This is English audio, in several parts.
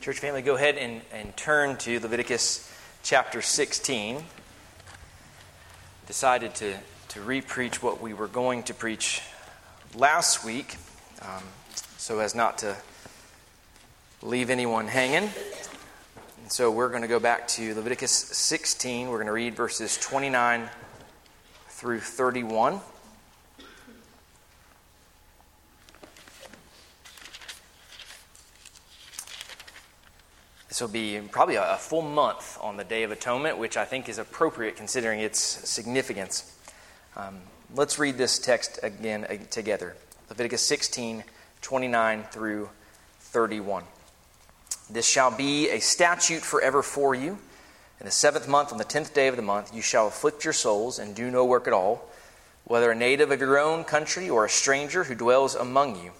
Church family, go ahead and, and turn to Leviticus chapter 16. Decided to, to repreach what we were going to preach last week um, so as not to leave anyone hanging. And so we're going to go back to Leviticus 16. We're going to read verses 29 through 31. Will be probably a, full month on the Day of Atonement, which I think is appropriate considering its significance. Um, let's read this text again uh, together Leviticus 16, 29 through 31. This shall be a statute forever for you. In the seventh month, on the tenth day of the month, you shall afflict your souls and do no work at all, whether a native of your own country or a stranger who dwells among you.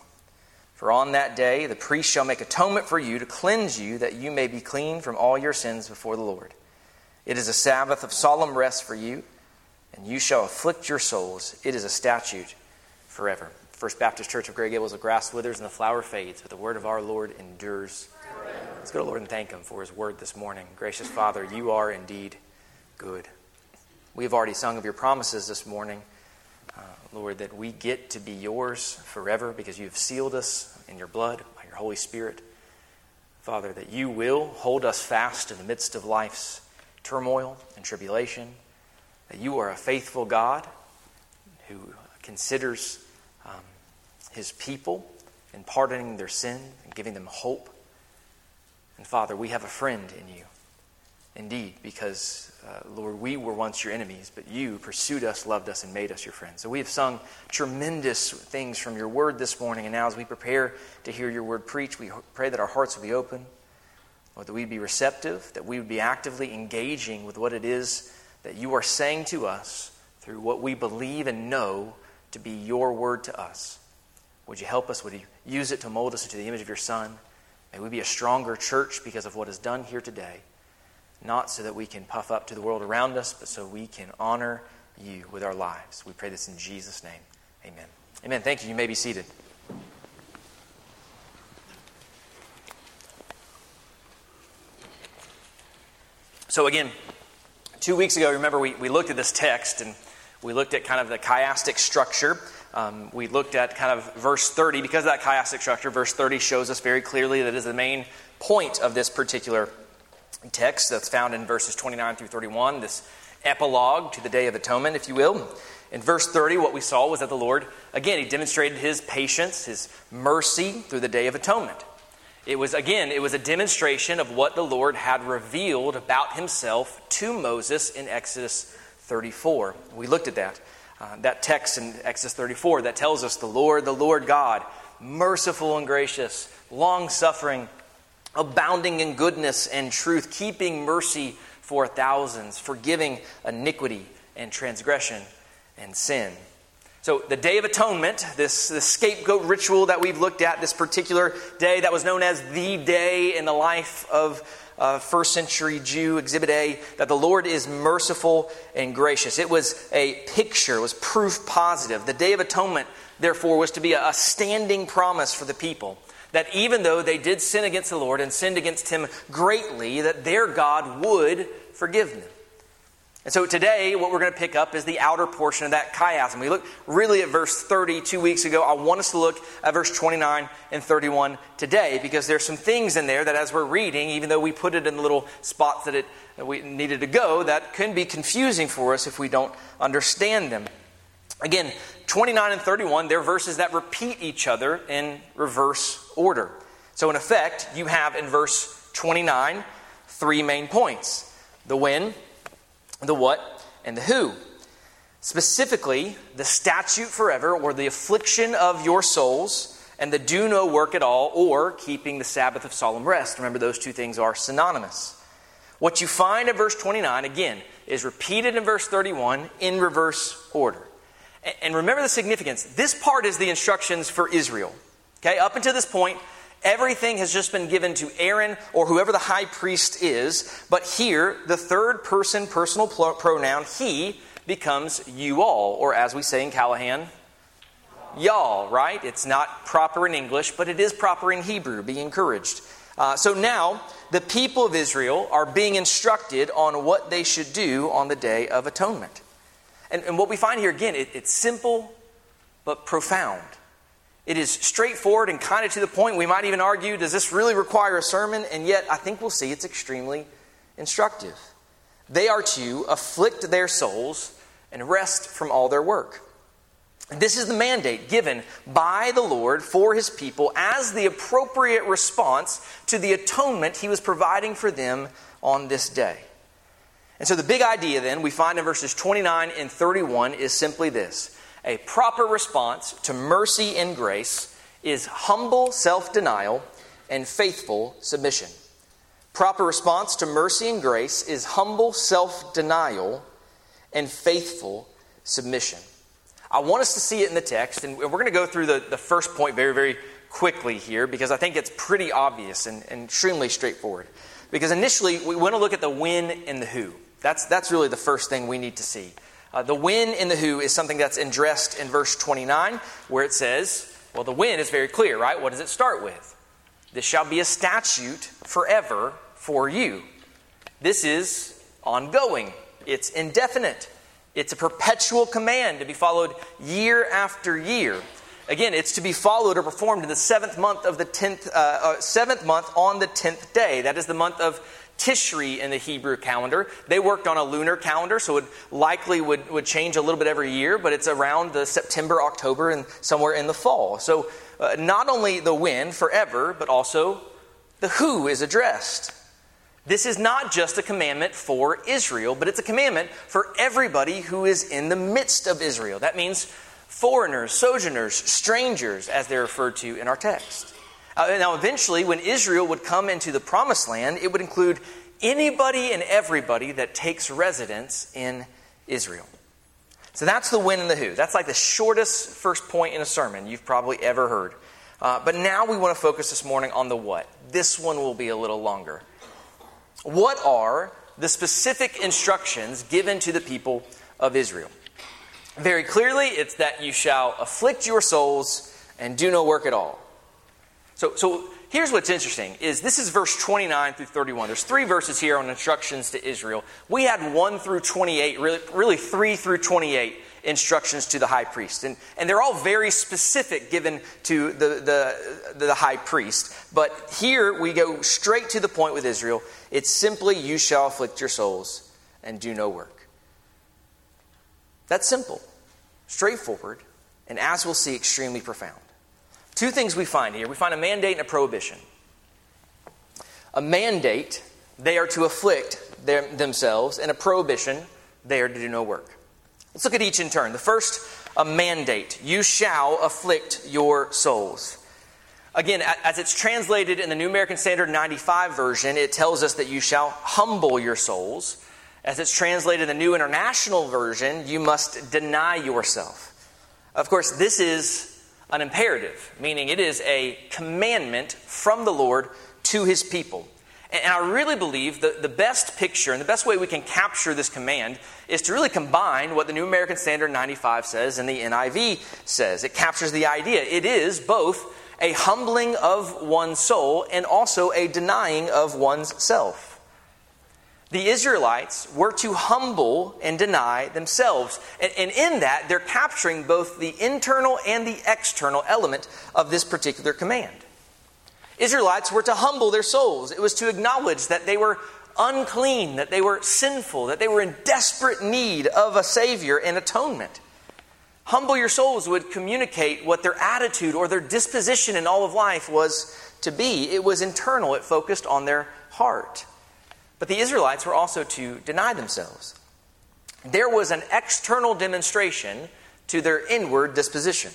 For on that day the priest shall make atonement for you to cleanse you, that you may be clean from all your sins before the Lord. It is a Sabbath of solemn rest for you, and you shall afflict your souls. It is a statute forever. First Baptist Church of Grey Gables, the grass withers and the flower fades, but the word of our Lord endures. Let's go to the Lord and thank Him for His word this morning. Gracious Father, you are indeed good. We have already sung of your promises this morning. Uh, Lord, that we get to be yours forever because you have sealed us in your blood by your Holy Spirit. Father, that you will hold us fast in the midst of life's turmoil and tribulation, that you are a faithful God who considers um, his people and pardoning their sin and giving them hope. And Father, we have a friend in you. Indeed, because, uh, Lord, we were once your enemies, but you pursued us, loved us, and made us your friends. So we have sung tremendous things from your word this morning, and now as we prepare to hear your word preached, we pray that our hearts will be open, Lord, that we'd be receptive, that we would be actively engaging with what it is that you are saying to us through what we believe and know to be your word to us. Would you help us? Would you use it to mold us into the image of your Son? May we be a stronger church because of what is done here today not so that we can puff up to the world around us, but so we can honor you with our lives. We pray this in Jesus' name. Amen. Amen. Thank you. You may be seated. So, again, two weeks ago, remember, we, we looked at this text and we looked at kind of the chiastic structure. Um, we looked at kind of verse 30. Because of that chiastic structure, verse 30 shows us very clearly that is the main point of this particular text that's found in verses 29 through 31, this epilogue to the Day of Atonement, if you will. In verse 30, what we saw was that the Lord, again, he demonstrated his patience, his mercy through the Day of Atonement. It was, again, it was a demonstration of what the Lord had revealed about himself to Moses in Exodus 34. We looked at that. Uh, that text in Exodus 34 that tells us the Lord, the Lord God, merciful and gracious, long suffering, abounding in goodness and truth, keeping mercy for thousands, forgiving iniquity and transgression and sin. So, the Day of Atonement, this, this scapegoat ritual that we've looked at, this particular day that was known as the day in the life of uh, first century Jew, Exhibit A, that the Lord is merciful and gracious. It was a picture, it was proof positive. The Day of Atonement, therefore, was to be a, a standing promise for the people that even though they did sin against the Lord and sinned against him greatly, that their God would forgive them. And so today, what we're going to pick up is the outer portion of that chiasm. We looked really at verse 30 two weeks ago. I want us to look at verse 29 and 31 today because there's some things in there that as we're reading, even though we put it in the little spots that it that we needed to go, that can be confusing for us if we don't understand them. Again, 29 and 31, they're verses that repeat each other in reverse order. So, in effect, you have in verse 29 three main points the when, the what, and the who. Specifically, the statute forever, or the affliction of your souls, and the do no work at all, or keeping the Sabbath of solemn rest. Remember, those two things are synonymous. What you find in verse 29, again, is repeated in verse 31 in reverse order. And remember the significance. This part is the instructions for Israel. Okay, up until this point, everything has just been given to Aaron or whoever the high priest is. But here, the third person personal pronoun, he, becomes you all, or as we say in Callahan, y'all, right? It's not proper in English, but it is proper in Hebrew. Be encouraged. Uh, so now, the people of Israel are being instructed on what they should do on the Day of Atonement. And, and what we find here, again, it, it's simple but profound. It is straightforward and kind of to the point. We might even argue, does this really require a sermon? And yet, I think we'll see it's extremely instructive. They are to afflict their souls and rest from all their work. This is the mandate given by the Lord for his people as the appropriate response to the atonement he was providing for them on this day. And so the big idea then we find in verses 29 and 31 is simply this a proper response to mercy and grace is humble self denial and faithful submission. Proper response to mercy and grace is humble self denial and faithful submission. I want us to see it in the text, and we're going to go through the, the first point very, very quickly here because I think it's pretty obvious and, and extremely straightforward. Because initially, we want to look at the when and the who. That's, that's really the first thing we need to see. Uh, the when and the who is something that's addressed in verse 29, where it says, well, the when is very clear, right? What does it start with? This shall be a statute forever for you. This is ongoing, it's indefinite. It's a perpetual command to be followed year after year. Again, it's to be followed or performed in the seventh month of the tenth, uh, uh, seventh month on the tenth day. That is the month of Tishri in the Hebrew calendar. They worked on a lunar calendar, so it likely would, would change a little bit every year, but it's around the September, October, and somewhere in the fall. So uh, not only the when forever, but also the who is addressed. This is not just a commandment for Israel, but it's a commandment for everybody who is in the midst of Israel. That means foreigners, sojourners, strangers, as they're referred to in our text. Uh, now, eventually, when Israel would come into the promised land, it would include anybody and everybody that takes residence in Israel. So that's the when and the who. That's like the shortest first point in a sermon you've probably ever heard. Uh, but now we want to focus this morning on the what. This one will be a little longer. What are the specific instructions given to the people of Israel? Very clearly, it's that you shall afflict your souls and do no work at all. So, so here's what's interesting is this is verse 29 through 31 there's three verses here on instructions to israel we had 1 through 28 really, really 3 through 28 instructions to the high priest. And, and they're all very specific given to the, the, the high priest. But here we go straight to the point with Israel. It's simply, you shall afflict your souls and do no work. That's simple, straightforward, and as we'll see, extremely profound. Two things we find here we find a mandate and a prohibition. A mandate, they are to afflict their, themselves, and a prohibition, they are to do no work. Let's look at each in turn. The first, a mandate. You shall afflict your souls. Again, as it's translated in the New American Standard 95 version, it tells us that you shall humble your souls. As it's translated in the New International Version, you must deny yourself. Of course, this is an imperative, meaning it is a commandment from the Lord to his people. And I really believe that the best picture and the best way we can capture this command is to really combine what the New American Standard 95 says and the NIV says. It captures the idea. It is both a humbling of one's soul and also a denying of one's self. The Israelites were to humble and deny themselves. And, and, in that, they're capturing both the internal and the external element of this particular command. Israelites were to humble their souls. It was to acknowledge that they were unclean, that they were sinful, that they were in desperate need of a Savior and atonement. Humble your souls would communicate what their attitude or their disposition in all of life was to be. It was internal, it focused on their heart. But the Israelites were also to deny themselves. There was an external demonstration to their inward disposition.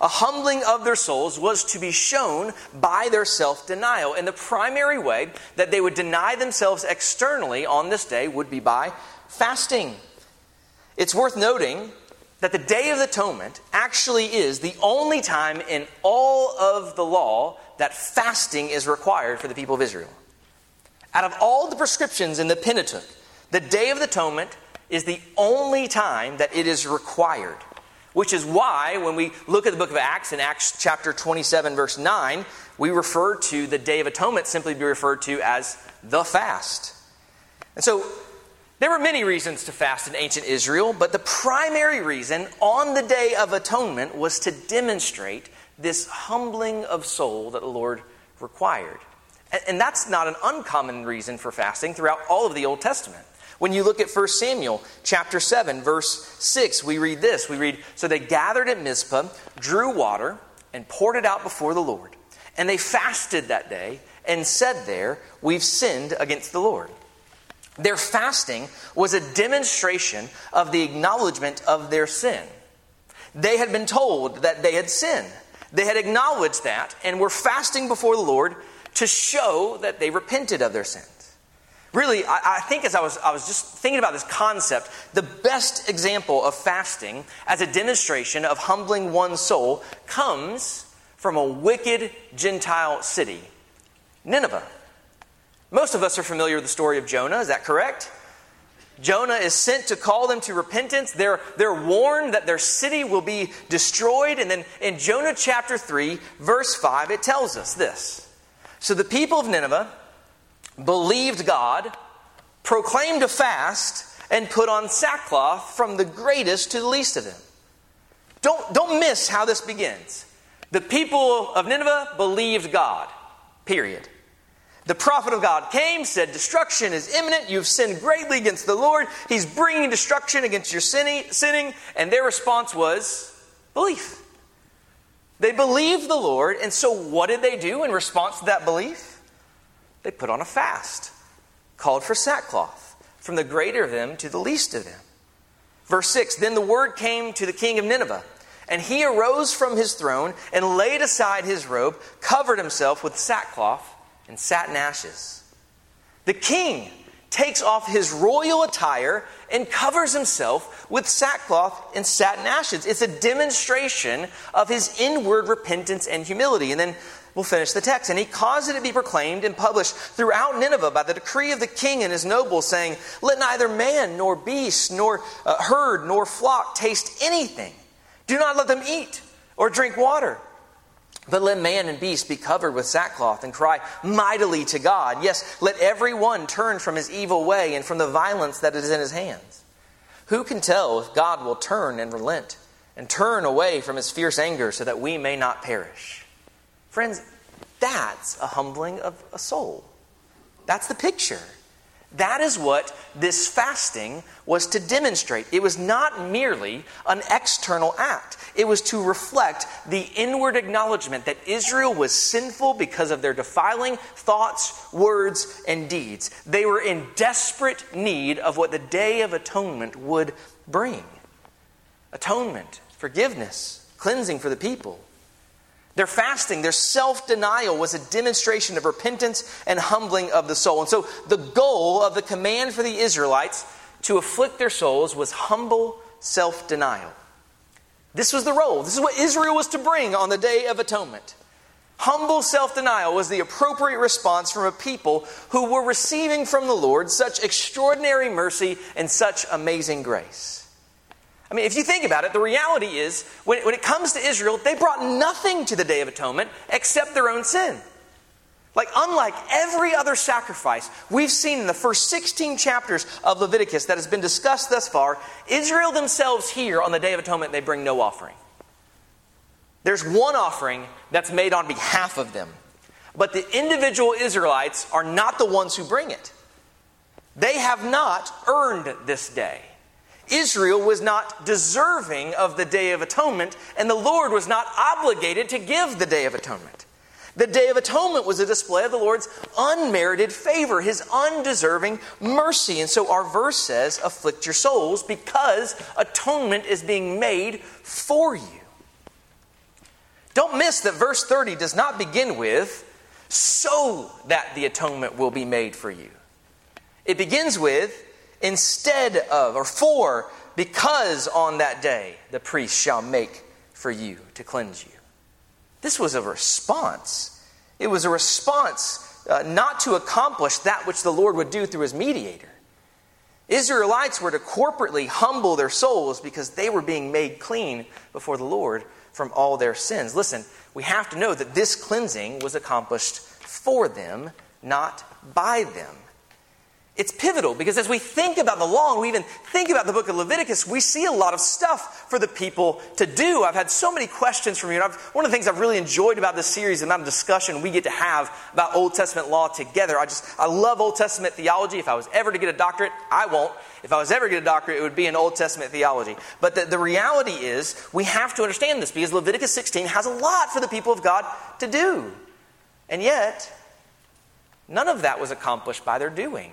A humbling of their souls was to be shown by their self denial. And the primary way that they would deny themselves externally on this day would be by fasting. It's worth noting that the Day of Atonement actually is the only time in all of the law that fasting is required for the people of Israel. Out of all the prescriptions in the Pentateuch, the Day of Atonement is the only time that it is required. Which is why, when we look at the book of Acts, in Acts chapter 27, verse 9, we refer to the Day of Atonement simply be referred to as the fast. And so, there were many reasons to fast in ancient Israel, but the primary reason on the Day of Atonement was to demonstrate this humbling of soul that the Lord required. And that's not an uncommon reason for fasting throughout all of the Old Testament. When you look at 1 Samuel chapter 7, verse 6, we read this. We read, So they gathered at Mizpah, drew water, and poured it out before the Lord. And they fasted that day and said there, We've sinned against the Lord. Their fasting was a demonstration of the acknowledgement of their sin. They had been told that they had sinned. They had acknowledged that and were fasting before the Lord to show that they repented of their sins. Really, I, I, think as I was, I was just thinking about this concept, the best example of fasting as a demonstration of humbling one's soul comes from a wicked Gentile city, Nineveh. Most of us are familiar with the story of Jonah, is that correct? Jonah is sent to call them to repentance. They're, they're warned that their city will be destroyed. And then in Jonah chapter 3, verse 5, it tells us this so the people of Nineveh believed God, proclaimed a fast, and put on sackcloth from the greatest to the least of them. Don't, don't miss how this begins. The people of Nineveh believed God, period. The prophet of God came, said, Destruction is imminent. You've sinned greatly against the Lord. He's bringing destruction against your sinning. And their response was belief. They believed the Lord, and so what did they do in response to that belief? They put on a fast, called for sackcloth, from the greater of them to the least of them. Verse 6 Then the word came to the king of Nineveh, and he arose from his throne and laid aside his robe, covered himself with sackcloth and sat in ashes. The king takes off his royal attire and covers himself with sackcloth and sat in ashes. It's a demonstration of his inward repentance and humility. And then we'll finish the text. And he caused it to be proclaimed and published throughout Nineveh by the decree of the king and his nobles, saying, Let neither man nor beast nor uh, herd nor flock taste anything. Do not let them eat or drink water. But let man and beast be covered with sackcloth and cry mightily to God. Yes, let every one turn from his evil way and from the violence that is in his hands. Who can tell if God will turn and relent and turn away from his fierce anger so that we may not perish? Friends, that's a humbling of a soul. That's the picture. That is what this fasting was to demonstrate. It was not merely an external act, it was to reflect the inward acknowledgement that Israel was sinful because of their defiling thoughts, words, and deeds. They were in desperate need of what the Day of Atonement would bring atonement, forgiveness, cleansing for the people. Their fasting, their self denial was a demonstration of repentance and humbling of the soul. And so the goal of the command for the Israelites to afflict their souls was humble self denial. This was the role. This is what Israel was to bring on the Day of Atonement. Humble self denial was the appropriate response from a people who were receiving from the Lord such extraordinary mercy and such amazing grace. I mean, if you think about it, the reality is when, when it comes to Israel, they brought nothing to the Day of Atonement except their own sin. Like, unlike every other sacrifice we've seen in the first 16 chapters of Leviticus that has been discussed thus far, Israel themselves here on the Day of Atonement, they bring no offering. There's one offering that's made on behalf of them. But the individual Israelites are not the ones who bring it. They have not earned this day. Israel was not deserving of the Day of Atonement, and the Lord was not obligated to give the Day of Atonement. The Day of Atonement was a display of the Lord's unmerited favor, his undeserving mercy. And so our verse says, Afflict your souls, because atonement is being made for you. Don't miss that verse 30 does not begin with, so that the atonement will be made for you. It begins with, instead of, or for, because on that day the priest shall make for you to cleanse you. This was a response. It was a response uh, not to accomplish that which the Lord would do through his mediator. Israelites were to corporately humble their souls because they were being made clean before the Lord from all their sins. Listen, we have to know that this cleansing was accomplished for them, not by them. It's pivotal because as we think about the law and we even think about the book of Leviticus, we see a lot of stuff for the people to do. I've had so many questions from you. And one of the things I've really enjoyed about this series, the amount of discussion we get to have about Old Testament law together. I just, I love Old Testament theology. If I was ever to get a doctorate, I won't. If I was ever to get a doctorate, it would be in Old Testament theology. But the, the reality is, we have to understand this because Leviticus 16 has a lot for the people of God to do. And yet, none of that was accomplished by their doing.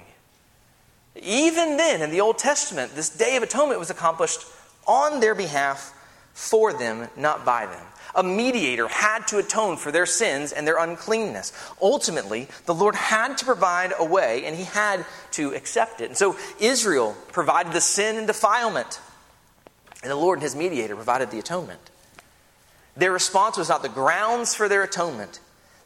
Even then, in the Old Testament, this Day of Atonement was accomplished on their behalf for them, not by them. A mediator had to atone for their sins and their uncleanness. Ultimately, the Lord had to provide a way, and he had to accept it. And so Israel provided the sin and defilement, and the Lord and his mediator provided the atonement. Their response was not the grounds for their atonement,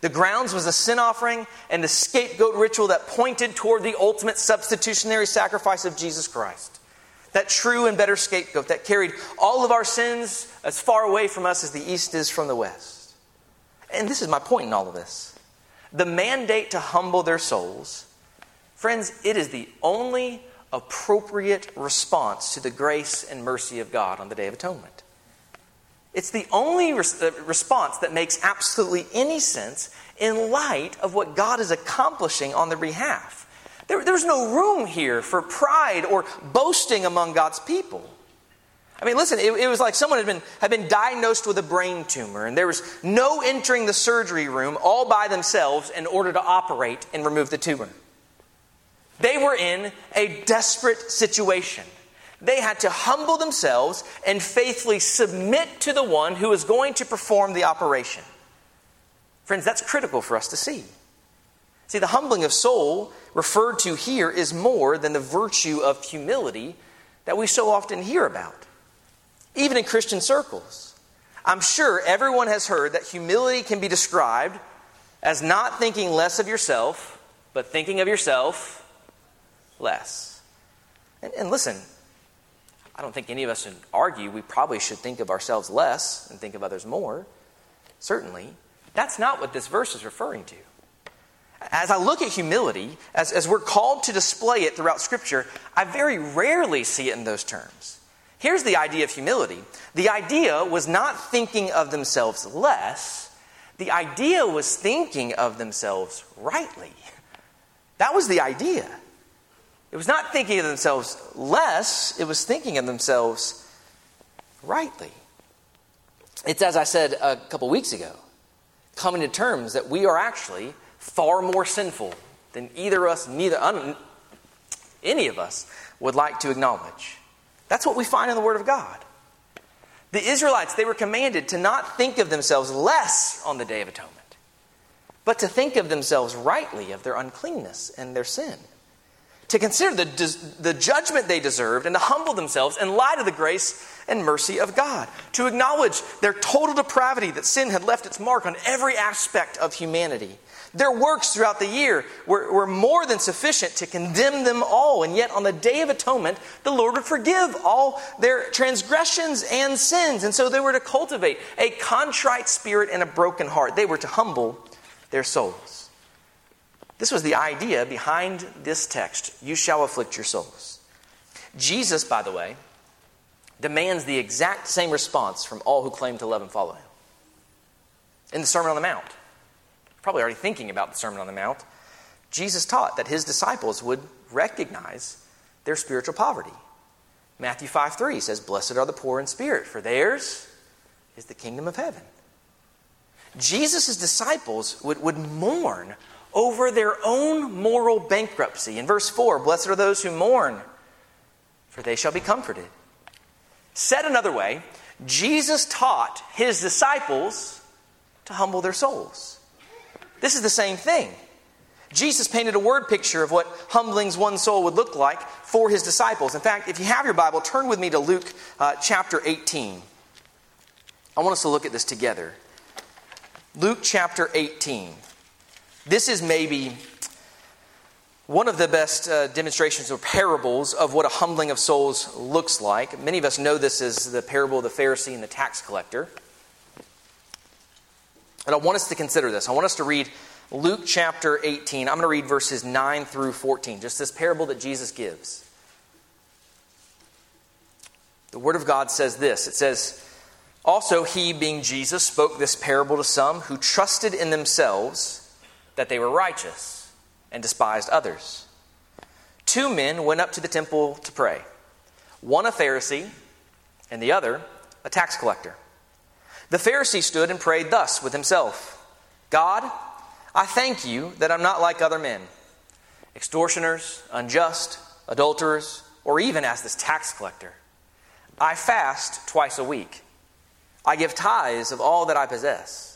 the grounds was a sin offering and the scapegoat ritual that pointed toward the ultimate substitutionary sacrifice of Jesus Christ. That true and better scapegoat that carried all of our sins as far away from us as the east is from the west. And this is my point in all of this. The mandate to humble their souls, friends, it is the only appropriate response to the grace and mercy of God on the Day of Atonement. It's the only uh, response that makes absolutely any sense in light of what God is accomplishing on their behalf. There, there's no room here for pride or boasting among God's people. I mean, listen, it, it, was like someone had been, had been diagnosed with a brain tumor, and there was no entering the surgery room all by themselves in order to operate and remove the tumor. They were in a desperate situation. They had to humble themselves and faithfully submit to the one who was going to perform the operation. Friends, that's critical for us to see. See, the humbling of soul referred to here is more than the virtue of humility that we so often hear about, even in Christian circles. I'm sure everyone has heard that humility can be described as not thinking less of yourself, but thinking of yourself less. And, and listen, I don't think any of us would argue we probably should think of ourselves less and think of others more. Certainly. That's not what this verse is referring to. As I look at humility, as, as we're called to display it throughout Scripture, I very rarely see it in those terms. Here's the idea of humility the idea was not thinking of themselves less, the idea was thinking of themselves rightly. That was the idea. It was not thinking of themselves less, it was thinking of themselves rightly. It's as I said a couple weeks ago, coming to terms that we are actually far more sinful than either us, neither un, any of us would like to acknowledge. That's what we find in the Word of God. The Israelites, they were commanded to not think of themselves less on the Day of Atonement, but to think of themselves rightly of their uncleanness and their sin to consider the, the judgment they deserved and to humble themselves in light of the grace and mercy of God, to acknowledge their total depravity that sin had left its mark on every aspect of humanity. Their works throughout the year were, were more than sufficient to condemn them all, and yet on the Day of Atonement, the Lord would forgive all their transgressions and sins. And so they were to cultivate a contrite spirit and a broken heart. They were to humble their souls. This was the idea behind this text you shall afflict your souls. Jesus, by the way, demands the exact same response from all who claim to love and follow him. In the Sermon on the Mount, probably already thinking about the Sermon on the Mount, Jesus taught that his disciples would recognize their spiritual poverty. Matthew 5 3 says, Blessed are the poor in spirit, for theirs is the kingdom of heaven. Jesus' disciples would, would mourn over their own moral bankruptcy. In verse 4, blessed are those who mourn, for they shall be comforted. Said another way, Jesus taught his disciples to humble their souls. This is the same thing. Jesus painted a word picture of what humbling's one soul would look like for his disciples. In fact, if you have your Bible, turn with me to Luke uh, chapter 18. I want us to look at this together. Luke chapter 18. This is maybe One of the best uh, demonstrations or parables of what a humbling of souls looks like, many of us know this as the parable of the Pharisee and the tax collector. And I want us to consider this. I want us to read Luke chapter 18. I'm going to read verses 9 through 14, just this parable that Jesus gives. The Word of God says this it says, Also, he, being Jesus, spoke this parable to some who trusted in themselves that they were righteous and despised others. Two men went up to the temple to pray one a Pharisee, and the other a tax collector. The Pharisee stood and prayed thus with himself God, I thank you that I'm not like other men, extortioners, unjust, adulterers, or even as this tax collector. I fast twice a week. I give tithes of all that I possess.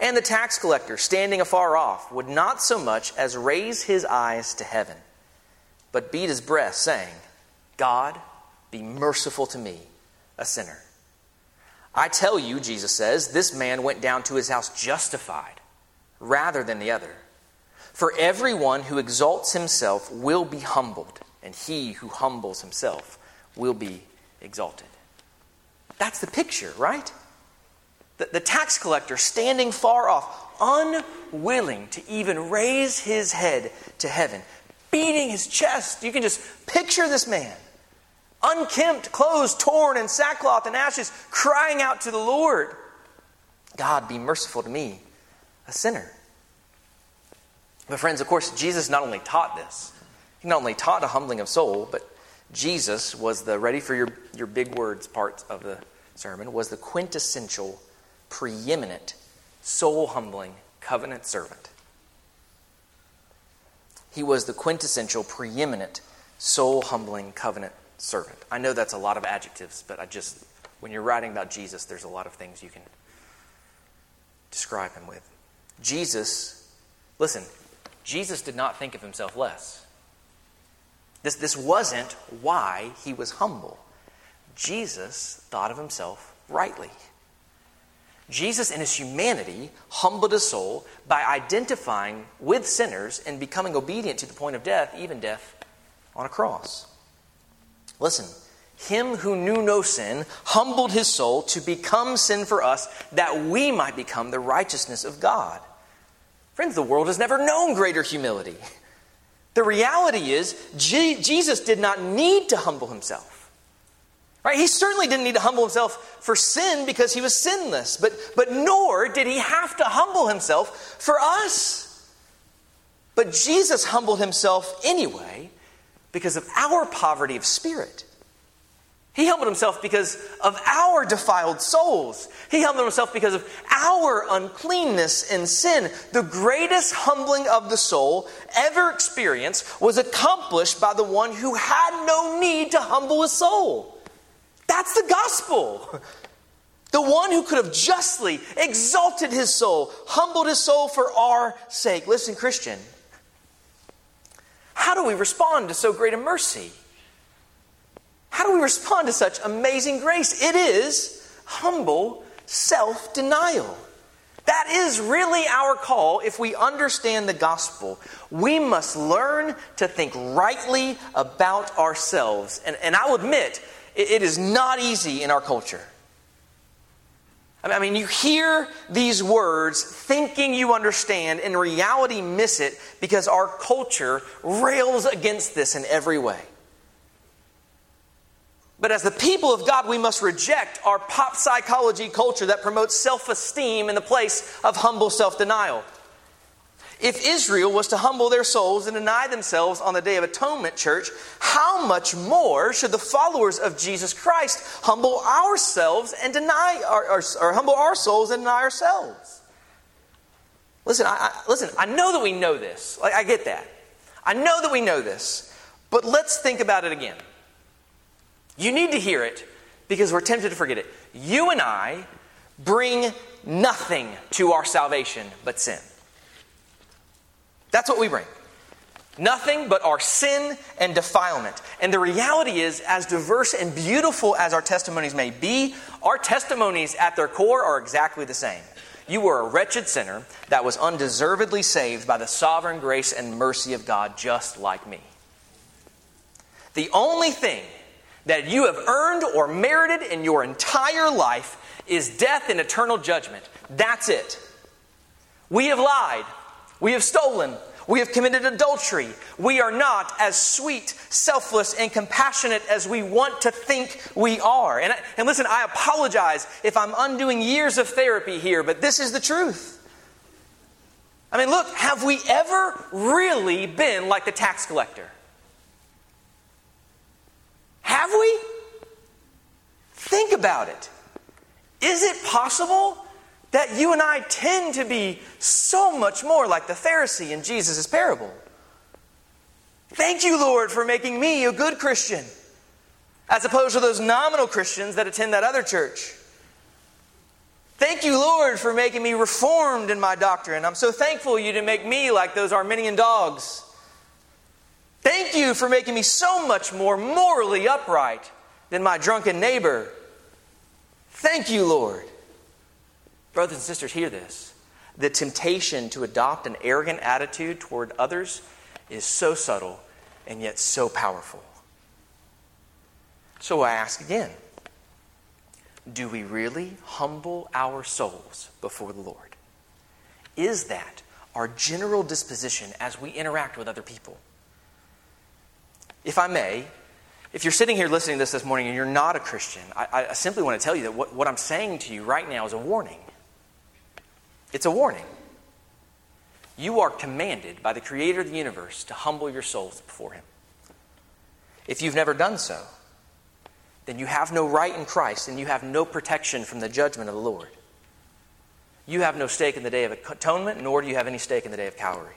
And the tax collector, standing afar off, would not so much as raise his eyes to heaven, but beat his breast, saying, God, be merciful to me, a sinner. I tell you, Jesus says, this man went down to his house justified rather than the other. For everyone who exalts himself will be humbled, and he who humbles himself will be exalted. That's the picture, right? The, the tax collector standing far off, unwilling to even raise his head to heaven, beating his chest. You can just picture this man, unkempt, clothes torn in sackcloth and ashes, crying out to the Lord God, be merciful to me, a sinner. But, friends, of course, Jesus not only taught this, he not only taught a humbling of soul, but Jesus was the, ready for your, your big words part of the sermon, was the quintessential, preeminent, soul humbling covenant servant. He was the quintessential, preeminent, soul humbling covenant servant. I know that's a lot of adjectives, but I just, when you're writing about Jesus, there's a lot of things you can describe him with. Jesus, listen, Jesus did not think of himself less. This, this wasn't why he was humble. Jesus thought of himself rightly. Jesus, in his humanity, humbled his soul by identifying with sinners and becoming obedient to the point of death, even death on a cross. Listen, him who knew no sin humbled his soul to become sin for us that we might become the righteousness of God. Friends, the world has never known greater humility. The reality is, Jesus did not need to humble himself. Right? He certainly didn't need to humble himself for sin because he was sinless, but, but nor did he have to humble himself for us. But Jesus humbled himself anyway because of our poverty of spirit. He humbled himself because of our defiled souls. He humbled himself because of our uncleanness and sin. The greatest humbling of the soul ever experienced was accomplished by the one who had no need to humble his soul. That's the gospel. The one who could have justly exalted his soul, humbled his soul for our sake. Listen, Christian, how do we respond to so great a mercy? How do we respond to such amazing grace? It is humble self denial. That is really our call if we understand the gospel. We must learn to think rightly about ourselves. And, and I will admit, it, is not easy in our culture. I mean, you hear these words thinking you understand, in reality, miss it because our culture rails against this in every way. But as the people of God, we must reject our pop psychology culture that promotes self esteem in the place of humble self denial. If Israel was to humble their souls and deny themselves on the Day of Atonement, church, how much more should the followers of Jesus Christ humble ourselves and deny, or, or, or humble our souls and deny ourselves? Listen, I, I, listen, I know that we know this. Like, I get that. I know that we know this. But let's think about it again. You need to hear it because we're tempted to forget it. You and I bring nothing to our salvation but sin. That's what we bring. Nothing but our sin and defilement. And the reality is, as diverse and beautiful as our testimonies may be, our testimonies at their core are exactly the same. You were a wretched sinner that was undeservedly saved by the sovereign grace and mercy of God, just like me. The only thing that you have earned or merited in your entire life is death and eternal judgment. That's it. We have lied. We have stolen. We have committed adultery. We are not as sweet, selfless, and compassionate as we want to think we are. And, and listen, I apologize if I'm undoing years of therapy here, but this is the truth. I mean, look, have we ever really been like the tax collector? Have we? Think about it. Is it possible that you and I tend to be so much more like the Pharisee in Jesus' parable? Thank you, Lord, for making me a good Christian, as opposed to those nominal Christians that attend that other church. Thank you, Lord, for making me reformed in my doctrine. I'm so thankful you didn't make me like those Arminian dogs. Thank you for making me so much more morally upright than my drunken neighbor. Thank you, Lord. Brothers and sisters, hear this. The temptation to adopt an arrogant attitude toward others is so subtle and yet so powerful. So I ask again do we really humble our souls before the Lord? Is that our general disposition as we interact with other people? If I may, if you're sitting here listening to this this morning and you're not a Christian, I, I simply want to tell you that what, what I'm saying to you right now is a warning. It's a warning. You are commanded by the Creator of the universe to humble your souls before Him. If you've never done so, then you have no right in Christ and you have no protection from the judgment of the Lord. You have no stake in the day of atonement, nor do you have any stake in the day of Calvary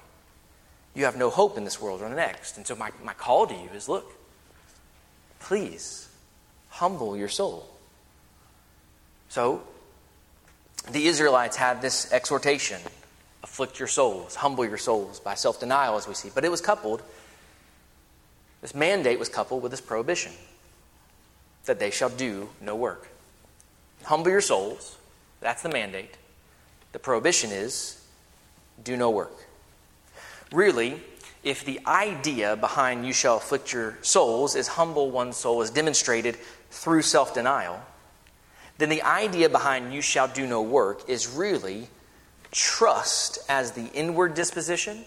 you have no hope in this world or the next. And so, my, my call to you is look, please humble your soul. So, the Israelites had this exhortation afflict your souls, humble your souls by self denial, as we see. But it was coupled, this mandate was coupled with this prohibition that they shall do no work. Humble your souls, that's the mandate. The prohibition is do no work. Really, if the idea behind you shall afflict your souls is humble one's soul is demonstrated through self denial, then the idea behind you shall do no work is really trust as the inward disposition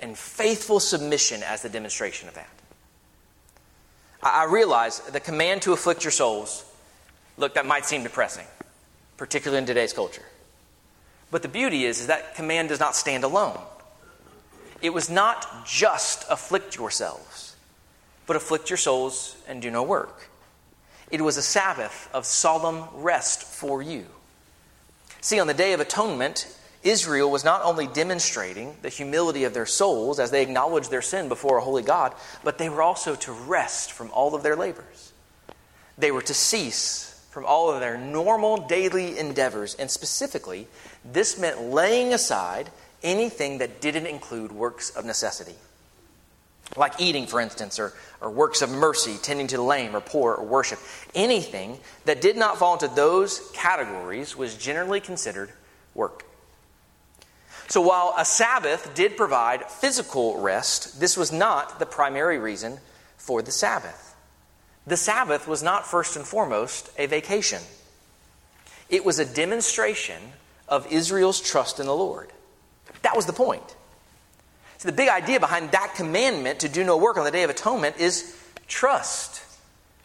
and faithful submission as the demonstration of that. I realize the command to afflict your souls, look, that might seem depressing, particularly in today's culture. But the beauty is, is that command does not stand alone. It was not just afflict yourselves, but afflict your souls and do no work. It was a Sabbath of solemn rest for you. See, on the Day of Atonement, Israel was not only demonstrating the humility of their souls as they acknowledged their sin before a holy God, but they were also to rest from all of their labors. They were to cease from all of their normal daily endeavors, and specifically, this meant laying aside anything that didn't include works of necessity. Like eating, for instance, or, or works of mercy, tending to the lame or poor, or worship. Anything that did not fall into those categories was generally considered work. So while a Sabbath did provide physical rest, this was not the primary reason for the Sabbath. The Sabbath was not first and foremost a vacation, it was a demonstration of Israel's trust in the Lord. That was the point. So, the big idea behind that commandment to do no work on the Day of Atonement is trust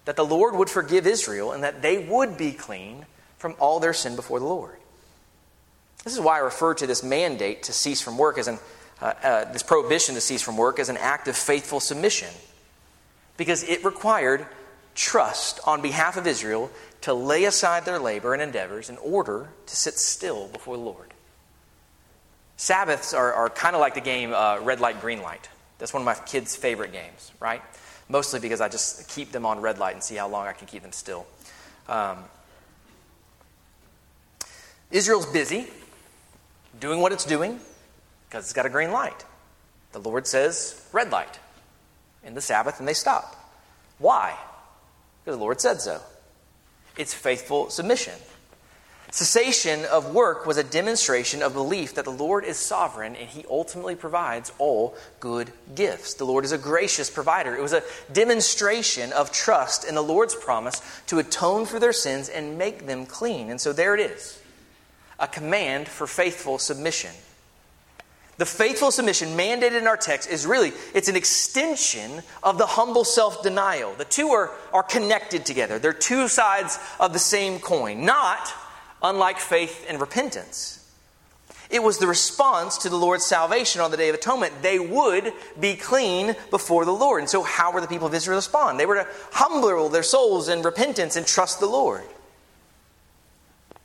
that the Lord would forgive Israel and that they would be clean from all their sin before the Lord. This is why I refer to this mandate to cease from work as an, uh, uh, this prohibition to cease from work as an act of faithful submission, because it required trust on behalf of Israel to lay aside their labor and endeavors in order to sit still before the Lord. Sabbaths are, are kind of like the game uh, red light, green light. That's one of my kids' favorite games, right? Mostly because I just keep them on red light and see how long I can keep them still. Um, Israel's busy doing what it's doing because it's got a green light. The Lord says red light in the Sabbath, and they stop. Why? Because the Lord said so. It's faithful submission. Cessation of work was a demonstration of belief that the Lord is sovereign and he ultimately provides all good gifts. The Lord is a gracious provider. It was a demonstration of trust in the Lord's promise to atone for their sins and make them clean. And so there it is a command for faithful submission. The faithful submission mandated in our text is really it's an extension of the humble self-denial. The two are, are connected together. They're two sides of the same coin, not unlike faith and repentance. It was the response to the Lord's salvation on the Day of Atonement. They would be clean before the Lord. And so, how were the people of Israel respond? They were to humble their souls in repentance and trust the Lord.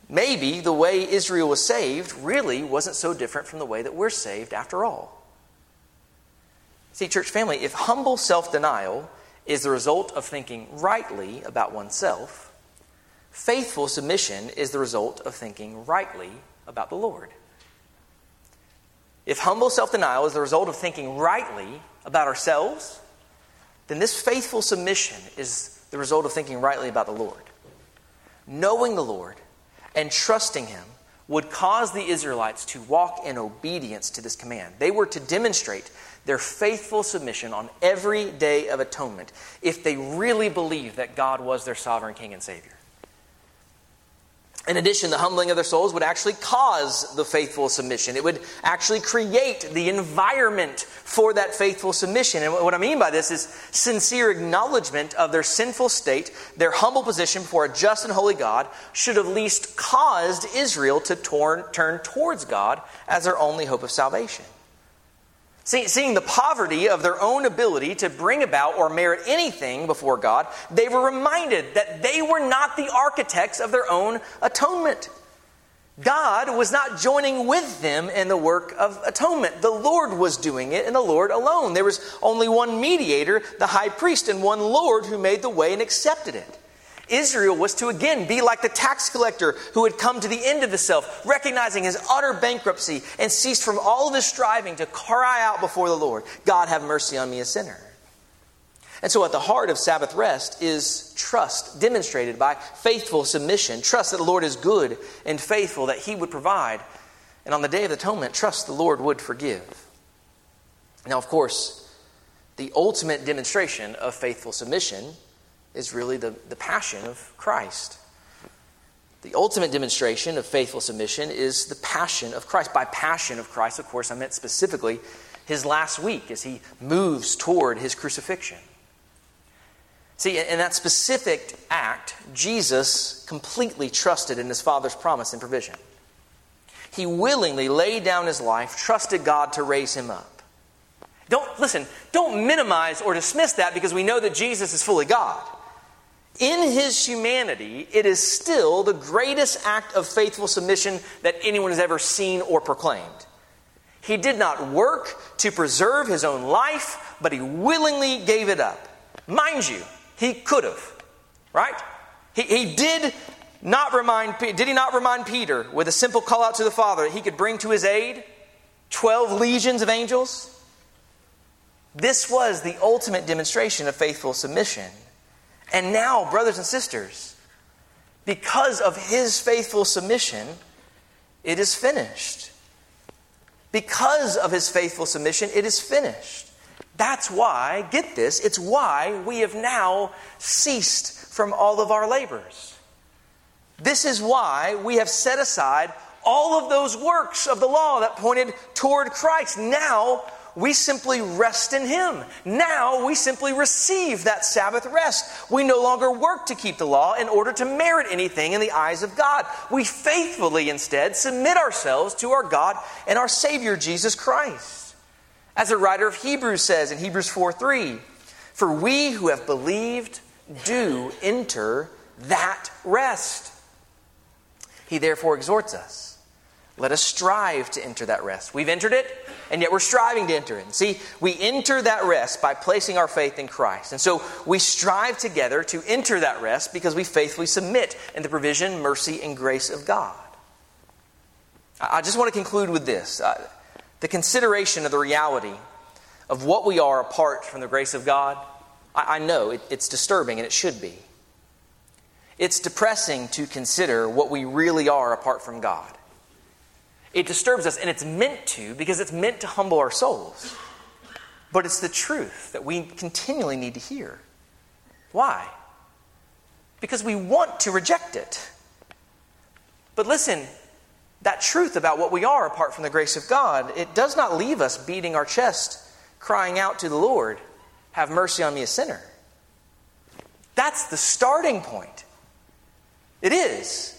Maybe the way Israel was saved really wasn't so different from the way that we're saved after all. See, church family, if humble self denial is the result of thinking rightly about oneself, faithful submission is the result of thinking rightly about the Lord. If humble self denial is the result of thinking rightly about ourselves, then this faithful submission is the result of thinking rightly about the Lord. Knowing the Lord and trusting Him would cause the Israelites to walk in obedience to this command. They were to demonstrate their faithful submission on every day of atonement if they really believed that God was their sovereign King and Savior. In addition, the humbling of their souls would actually cause the faithful submission. It would actually create the environment for that faithful submission. And what I mean by this is sincere acknowledgement of their sinful state, their humble position before a just and holy God, should have least caused Israel to turn towards God as their only hope of salvation. See, seeing the poverty of their own ability to bring about or merit anything before God, they were reminded that they were not the architects of their own atonement. God was not joining with them in the work of atonement. The Lord was doing it, and the Lord alone. There was only one mediator, the high priest, and one Lord who made the way and accepted it. Israel was to again be like the tax collector who had come to the end of himself, recognizing his utter bankruptcy, and ceased from all of his striving to cry out before the Lord, God, have mercy on me, a sinner. And so, at the heart of Sabbath rest is trust, demonstrated by faithful submission. Trust that the Lord is good and faithful, that He would provide. And on the day of atonement, trust the Lord would forgive. Now, of course, the ultimate demonstration of faithful submission is really the, the passion of Christ. The ultimate demonstration of faithful submission is the passion of Christ. By passion of Christ, of course, I meant specifically his last week as he moves toward his crucifixion. See, in that specific act, Jesus completely trusted in his Father's promise and provision. He willingly laid down his life, trusted God to raise him up. Don't, listen, don't minimize or dismiss that because we know that Jesus is fully God. In his humanity, it is still the greatest act of faithful submission that anyone has ever seen or proclaimed. He did not work to preserve his own life, but he willingly gave it up. Mind you, he could have, right? He, he did not remind, did he not remind Peter with a simple call out to the Father that he could bring to his aid 12 legions of angels? This was the ultimate demonstration of faithful submission. And now, brothers and sisters, because of his faithful submission, it is finished. Because of his faithful submission, it is finished. That's why, get this, it's why we have now ceased from all of our labors. This is why we have set aside all of those works of the law that pointed toward Christ. Now we simply rest in Him. Now we simply receive that Sabbath rest. We no longer work to keep the law in order to merit anything in the eyes of God. We faithfully instead submit ourselves to our God and our Savior Jesus Christ. As the writer of Hebrews says in Hebrews 4 3, for we who have believed do enter that rest. He therefore exhorts us. Let us strive to enter that rest. We've entered it and yet we're striving to enter it. See, we enter that rest by placing our faith in Christ. And so we strive together to enter that rest because we faithfully submit in the provision, mercy, and grace of God. I just want to conclude with this uh, the consideration of the reality of what we are apart from the grace of God. I, I know it, it's disturbing, and it should be. It's depressing to consider what we really are apart from God. It disturbs us, and it's meant to because it's meant to humble our souls. But it's the truth that we continually need to hear. Why? Because we want to reject it. But listen, that truth about what we are apart from the grace of God, it does not leave us beating our chest, crying out to the Lord, Have mercy on me, a sinner. That's the starting point. It is.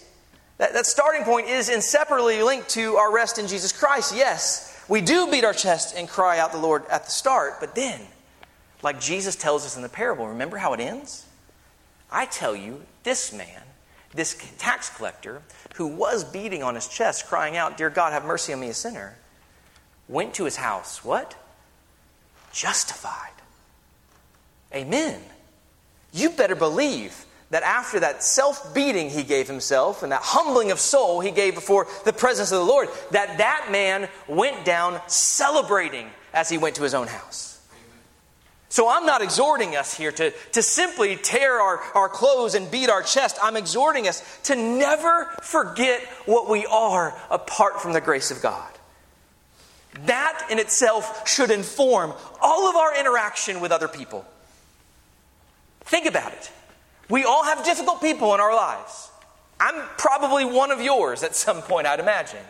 That, that starting point is inseparably linked to our rest in Jesus Christ. Yes, we do beat our chest and cry out the Lord at the start, but then, like Jesus tells us in the parable, remember how it ends? I tell you, this man, this tax collector, who was beating on his chest, crying out, Dear God, have mercy on me, a sinner, went to his house, what? Justified. Amen. You better believe that after that self beating he gave himself and that humbling of soul he gave before the presence of the Lord, that that man went down celebrating as he went to his own house. So I'm not exhorting us here to, to simply tear our, our clothes and beat our chest. I'm exhorting us to never forget what we are apart from the grace of God. That in itself should inform all of our interaction with other people. Think about it. We all have difficult people in our lives. I'm probably one of yours at some point, I'd imagine.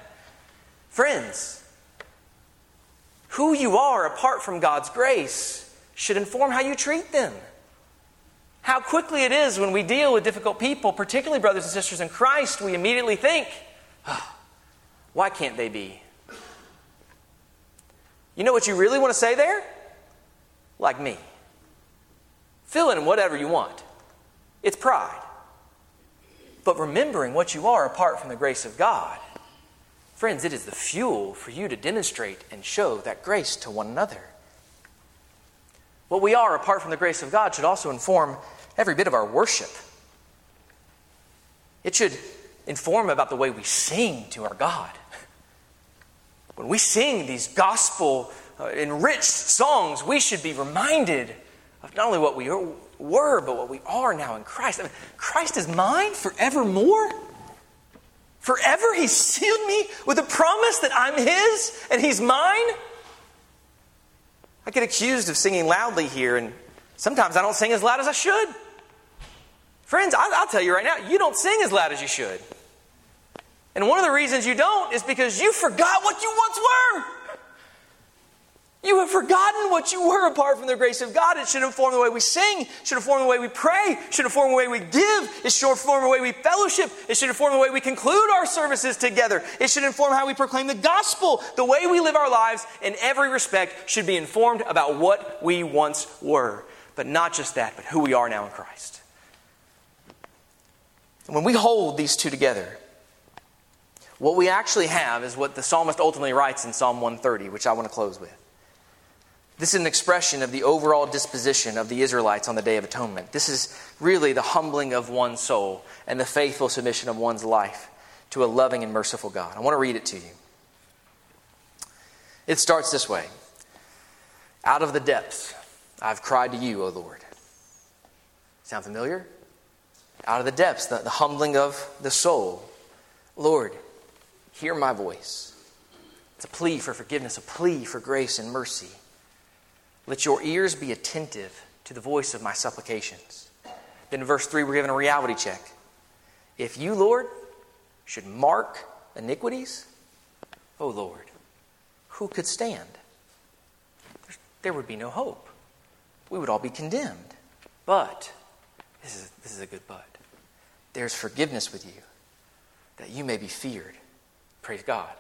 Friends, who you are apart from God's grace should inform how you treat them. How quickly it is when we deal with difficult people, particularly brothers and sisters in Christ, we immediately think, oh, why can't they be? You know what you really want to say there? Like me. Fill in whatever you want. It's pride. But remembering what you are apart from the grace of God, friends, it is the fuel for you to demonstrate and show that grace to one another. What we are apart from the grace of God should also inform every bit of our worship. It should inform about the way we sing to our God. When we sing these gospel uh, enriched songs, we should be reminded of not only what we were, but what we are now in Christ. I mean, Christ is mine forevermore. Forever, He sealed me with a promise that I'm His and He's mine. I get accused of singing loudly here, and sometimes I don't sing as loud as I should. Friends, I'll tell you right now, you don't sing as loud as you should. And one of the reasons you don't is because you forgot what you once were. You have forgotten what you were apart from the grace of God. It should inform the way we sing, should inform the way we pray, should inform the way we give, it should inform the way we fellowship, it should inform the way we conclude our services together. It should inform how we proclaim the gospel. The way we live our lives in every respect should be informed about what we once were. But not just that, but who we are now in Christ. And when we hold these two together, what we actually have is what the psalmist ultimately writes in Psalm 130, which I want to close with. This is an expression of the overall disposition of the Israelites on the Day of Atonement. This is really the humbling of one's soul and the faithful submission of one's life to a loving and merciful God. I want to read it to you. It starts this way Out of the depths, I've cried to you, O Lord. Sound familiar? Out of the depths, the, the humbling of the soul. Lord, hear my voice. It's a plea for forgiveness, a plea for grace and mercy. Let your ears be attentive to the voice of my supplications. Then in verse 3, we're given a reality check. If you, Lord, should mark iniquities, oh Lord, who could stand? There would be no hope. We would all be condemned. But, this is, this is a good but, there's forgiveness with you, that you may be feared. Praise God.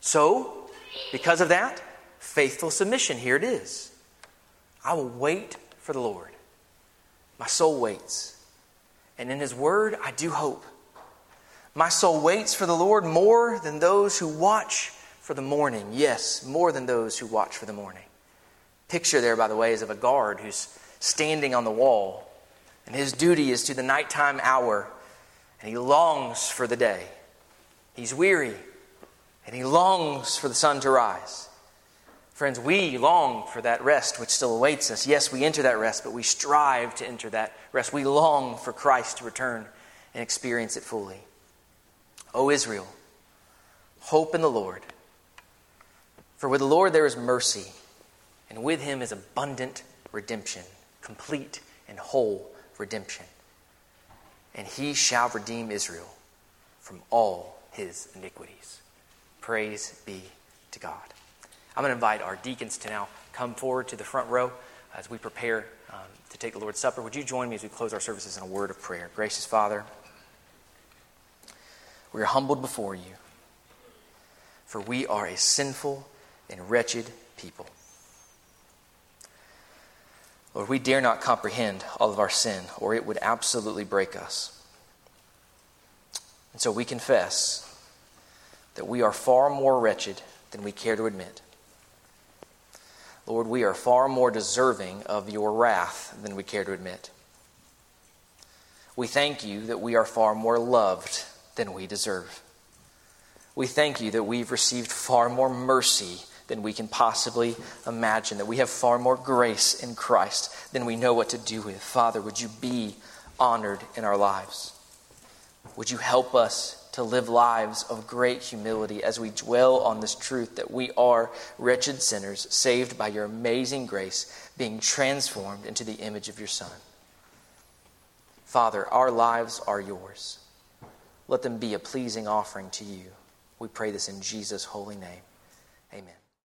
So, because of that, Faithful submission, here it is. I will wait for the Lord. My soul waits. And in His Word, I do hope. My soul waits for the Lord more than those who watch for the morning. Yes, more than those who watch for the morning. Picture there, by the way, is of a guard who's standing on the wall, and his duty is to the nighttime hour, and he longs for the day. He's weary, and he longs for the sun to rise. Friends, we long for that rest which still awaits us. Yes, we enter that rest, but we strive to enter that rest. We long for Christ to return and experience it fully. O Israel, hope in the Lord. For with the Lord there is mercy, and with him is abundant redemption, complete and whole redemption. And he shall redeem Israel from all his iniquities. Praise be to God. I'm going to invite our deacons to now come forward to the front row as we prepare um, to take the Lord's Supper. Would you join me as we close our services in a word of prayer? Gracious Father, we are humbled before you, for we are a sinful and wretched people. Lord, we dare not comprehend all of our sin, or it would absolutely break us. And so we confess that we are far more wretched than we care to admit. Lord, we are far more deserving of your wrath than we care to admit. We thank you that we are far more loved than we deserve. We thank you that we've received far more mercy than we can possibly imagine, that we have far more grace in Christ than we know what to do with. Father, would you be honored in our lives? Would you help us to live lives of great humility as we dwell on this truth that we are wretched sinners saved by your amazing grace, being transformed into the image of your Son? Father, our lives are yours. Let them be a pleasing offering to you. We pray this in Jesus' holy name. Amen.